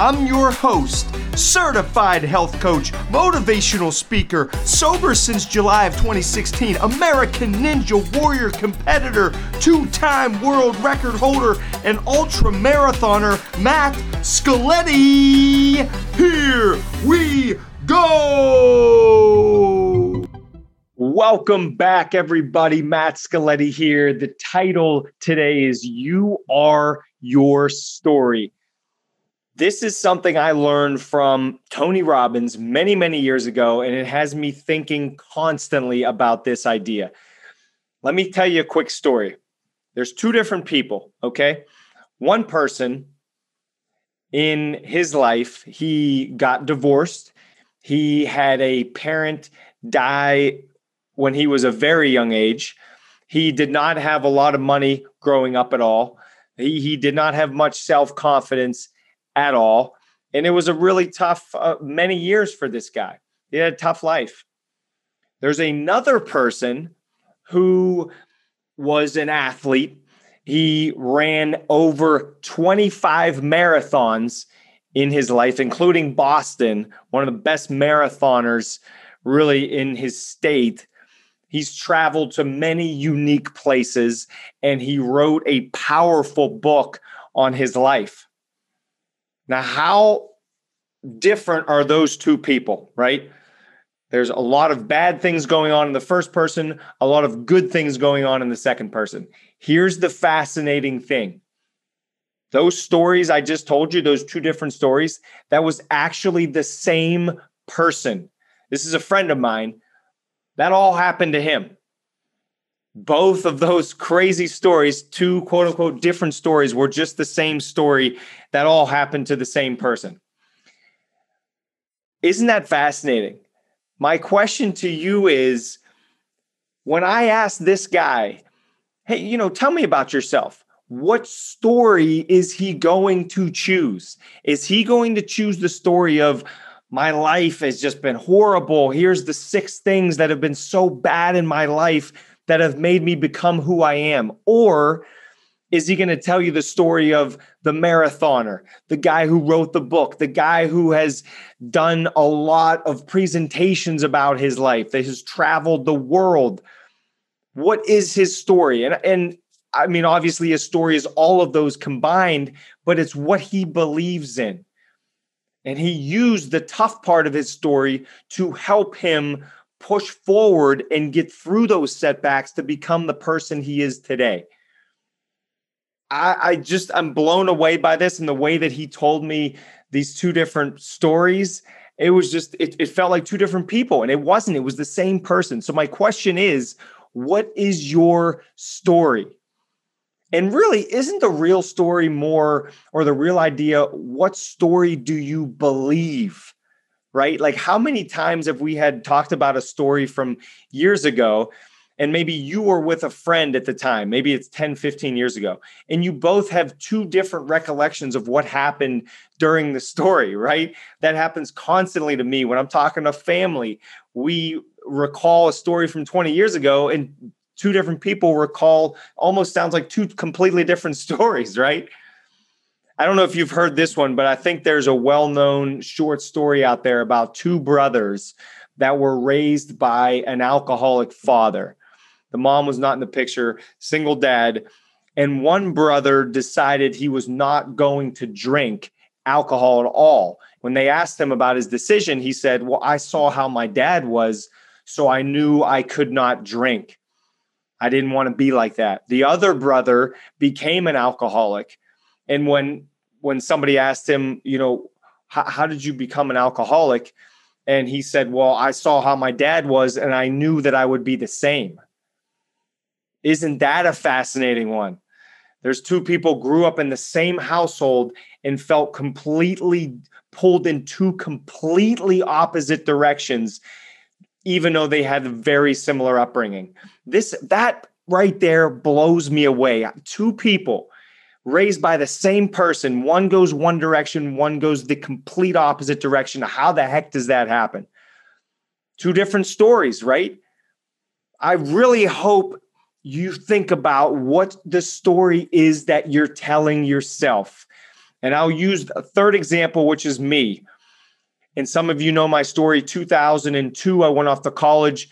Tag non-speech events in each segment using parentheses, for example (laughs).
I'm your host, certified health coach, motivational speaker, sober since July of 2016, American Ninja Warrior competitor, two time world record holder, and ultra marathoner, Matt Scaletti. Here we go! Welcome back, everybody. Matt Scaletti here. The title today is You Are Your Story. This is something I learned from Tony Robbins many, many years ago, and it has me thinking constantly about this idea. Let me tell you a quick story. There's two different people, okay? One person in his life, he got divorced. He had a parent die when he was a very young age. He did not have a lot of money growing up at all. He, he did not have much self confidence at all. And it was a really tough uh, many years for this guy. He had a tough life. There's another person who was an athlete. He ran over 25 marathons in his life, including Boston, one of the best marathoners really in his state. He's traveled to many unique places and he wrote a powerful book on his life. Now, how different are those two people, right? There's a lot of bad things going on in the first person, a lot of good things going on in the second person. Here's the fascinating thing those stories I just told you, those two different stories, that was actually the same person. This is a friend of mine. That all happened to him both of those crazy stories, two quote unquote different stories, were just the same story that all happened to the same person. Isn't that fascinating? My question to you is when I asked this guy, hey, you know, tell me about yourself. What story is he going to choose? Is he going to choose the story of my life has just been horrible? Here's the six things that have been so bad in my life that have made me become who I am? Or is he going to tell you the story of the marathoner, the guy who wrote the book, the guy who has done a lot of presentations about his life, that has traveled the world? What is his story? And, and I mean, obviously, his story is all of those combined, but it's what he believes in. And he used the tough part of his story to help him push forward and get through those setbacks to become the person he is today. I, I just I'm blown away by this and the way that he told me these two different stories. It was just it, it felt like two different people, and it wasn't. It was the same person. So my question is, what is your story? And really, isn't the real story more, or the real idea, what story do you believe? right? Like, how many times have we had talked about a story from years ago? And maybe you were with a friend at the time, maybe it's 10, 15 years ago, and you both have two different recollections of what happened during the story, (laughs) right? That happens constantly to me when I'm talking to family. We recall a story from 20 years ago, and two different people recall almost sounds like two completely different (laughs) stories, right? I don't know if you've heard this one, but I think there's a well known short story out there about two brothers that were raised by an alcoholic father. The mom was not in the picture, single dad. And one brother decided he was not going to drink alcohol at all. When they asked him about his decision, he said, Well, I saw how my dad was, so I knew I could not drink. I didn't want to be like that. The other brother became an alcoholic. And when when somebody asked him, you know, how did you become an alcoholic? And he said, well, I saw how my dad was and I knew that I would be the same. Isn't that a fascinating one? There's two people grew up in the same household and felt completely pulled in two completely opposite directions even though they had very similar upbringing. This that right there blows me away. Two people raised by the same person. One goes one direction, one goes the complete opposite direction. How the heck does that happen? Two different stories, right? I really hope you think about what the story is that you're telling yourself. And I'll use a third example, which is me. And some of you know my story 2002, I went off to college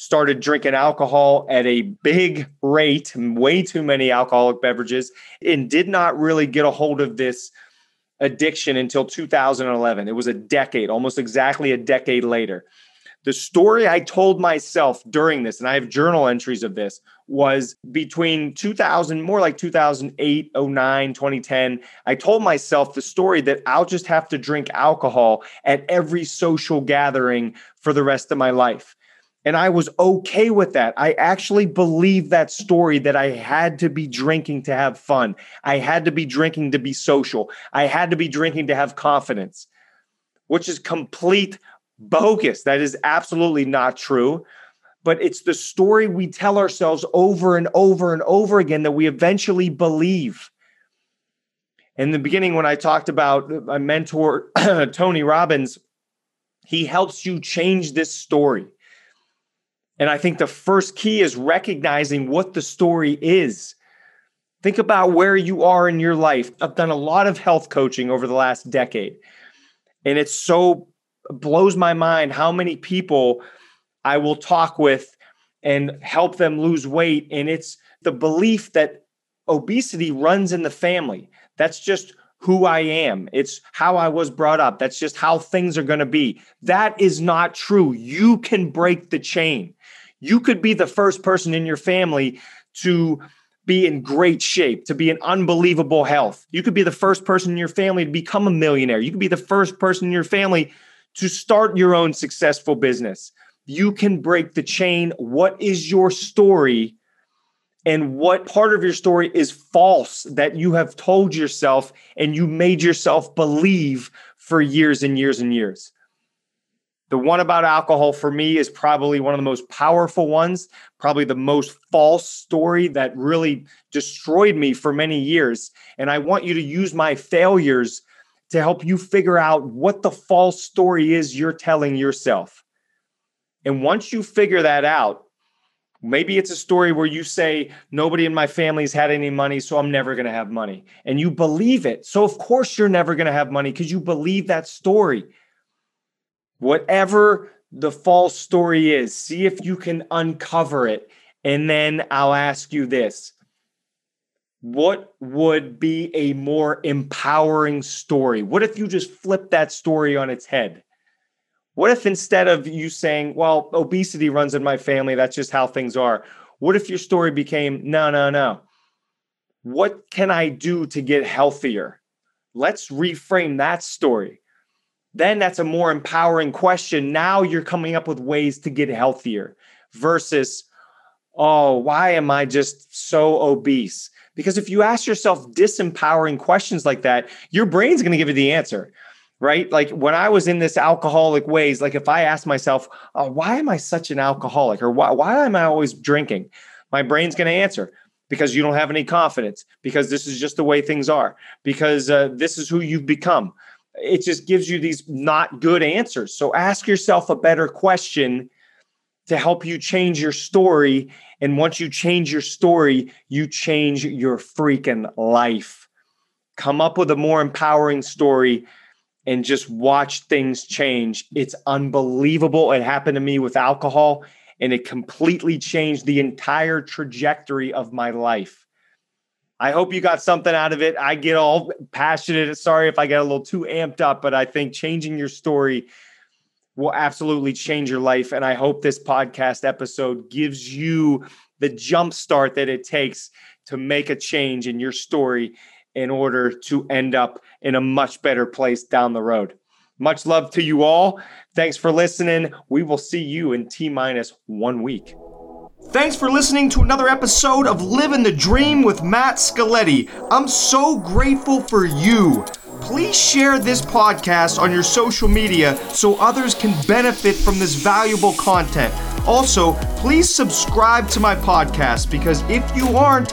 started drinking alcohol at a big rate, way too many alcoholic beverages, and did not really get a hold of this addiction until 2011. It was a decade, almost exactly a decade later. The story I told myself during this, and I have journal entries of this, was between 2000, more like 2008, 09, 2010. I told myself the story that I'll just have to drink alcohol at every social gathering for the rest of my life. And I was okay with that. I actually believed that story that I had to be drinking to have fun. I had to be drinking to be social. I had to be drinking to have confidence, which is complete bogus. That is absolutely not true. But it's the story we tell ourselves over and over and over again that we eventually believe. In the beginning, when I talked about my mentor, (clears throat) Tony Robbins, he helps you change this story and I think the first key is recognizing what the story is. Think about where you are in your life. I've done a lot of health coaching over the last decade. And it so blows my mind how many people I will talk with and help them lose weight. And it's the belief that obesity runs in the family. That's just who I am. It's how I was brought up. That's just how things are going to be. That is not true. You can break the chain. You could be the first person in your family to be in great shape, to be in unbelievable health. You could be the first person in your family to become a millionaire. You could be the first person in your family to start your own successful business. You can break the chain. What is your story? And what part of your story is false that you have told yourself and you made yourself believe for years and years and years? The one about alcohol for me is probably one of the most powerful ones, probably the most false story that really destroyed me for many years. And I want you to use my failures to help you figure out what the false story is you're telling yourself. And once you figure that out, maybe it's a story where you say, Nobody in my family's had any money, so I'm never going to have money. And you believe it. So, of course, you're never going to have money because you believe that story. Whatever the false story is, see if you can uncover it. And then I'll ask you this What would be a more empowering story? What if you just flip that story on its head? What if instead of you saying, well, obesity runs in my family, that's just how things are? What if your story became, no, no, no. What can I do to get healthier? Let's reframe that story then that's a more empowering question. Now you're coming up with ways to get healthier versus, oh, why am I just so obese? Because if you ask yourself disempowering questions like that, your brain's going to give you the answer, right? Like when I was in this alcoholic ways, like if I ask myself, oh, why am I such an alcoholic or why, why am I always drinking? My brain's going to answer because you don't have any confidence, because this is just the way things are, because uh, this is who you've become it just gives you these not good answers. So ask yourself a better question to help you change your story. And once you change your story, you change your freaking life. Come up with a more empowering story and just watch things change. It's unbelievable. It happened to me with alcohol, and it completely changed the entire trajectory of my life. I hope you got something out of it. I get all passionate. Sorry if I get a little too amped up, but I think changing your story will absolutely change your life. And I hope this podcast episode gives you the jump start that it takes to make a change in your story in order to end up in a much better place down the road. Much love to you all. Thanks for listening. We will see you in T minus one week. Thanks for listening to another episode of Living the Dream with Matt Scaletti. I'm so grateful for you. Please share this podcast on your social media so others can benefit from this valuable content. Also, please subscribe to my podcast because if you aren't,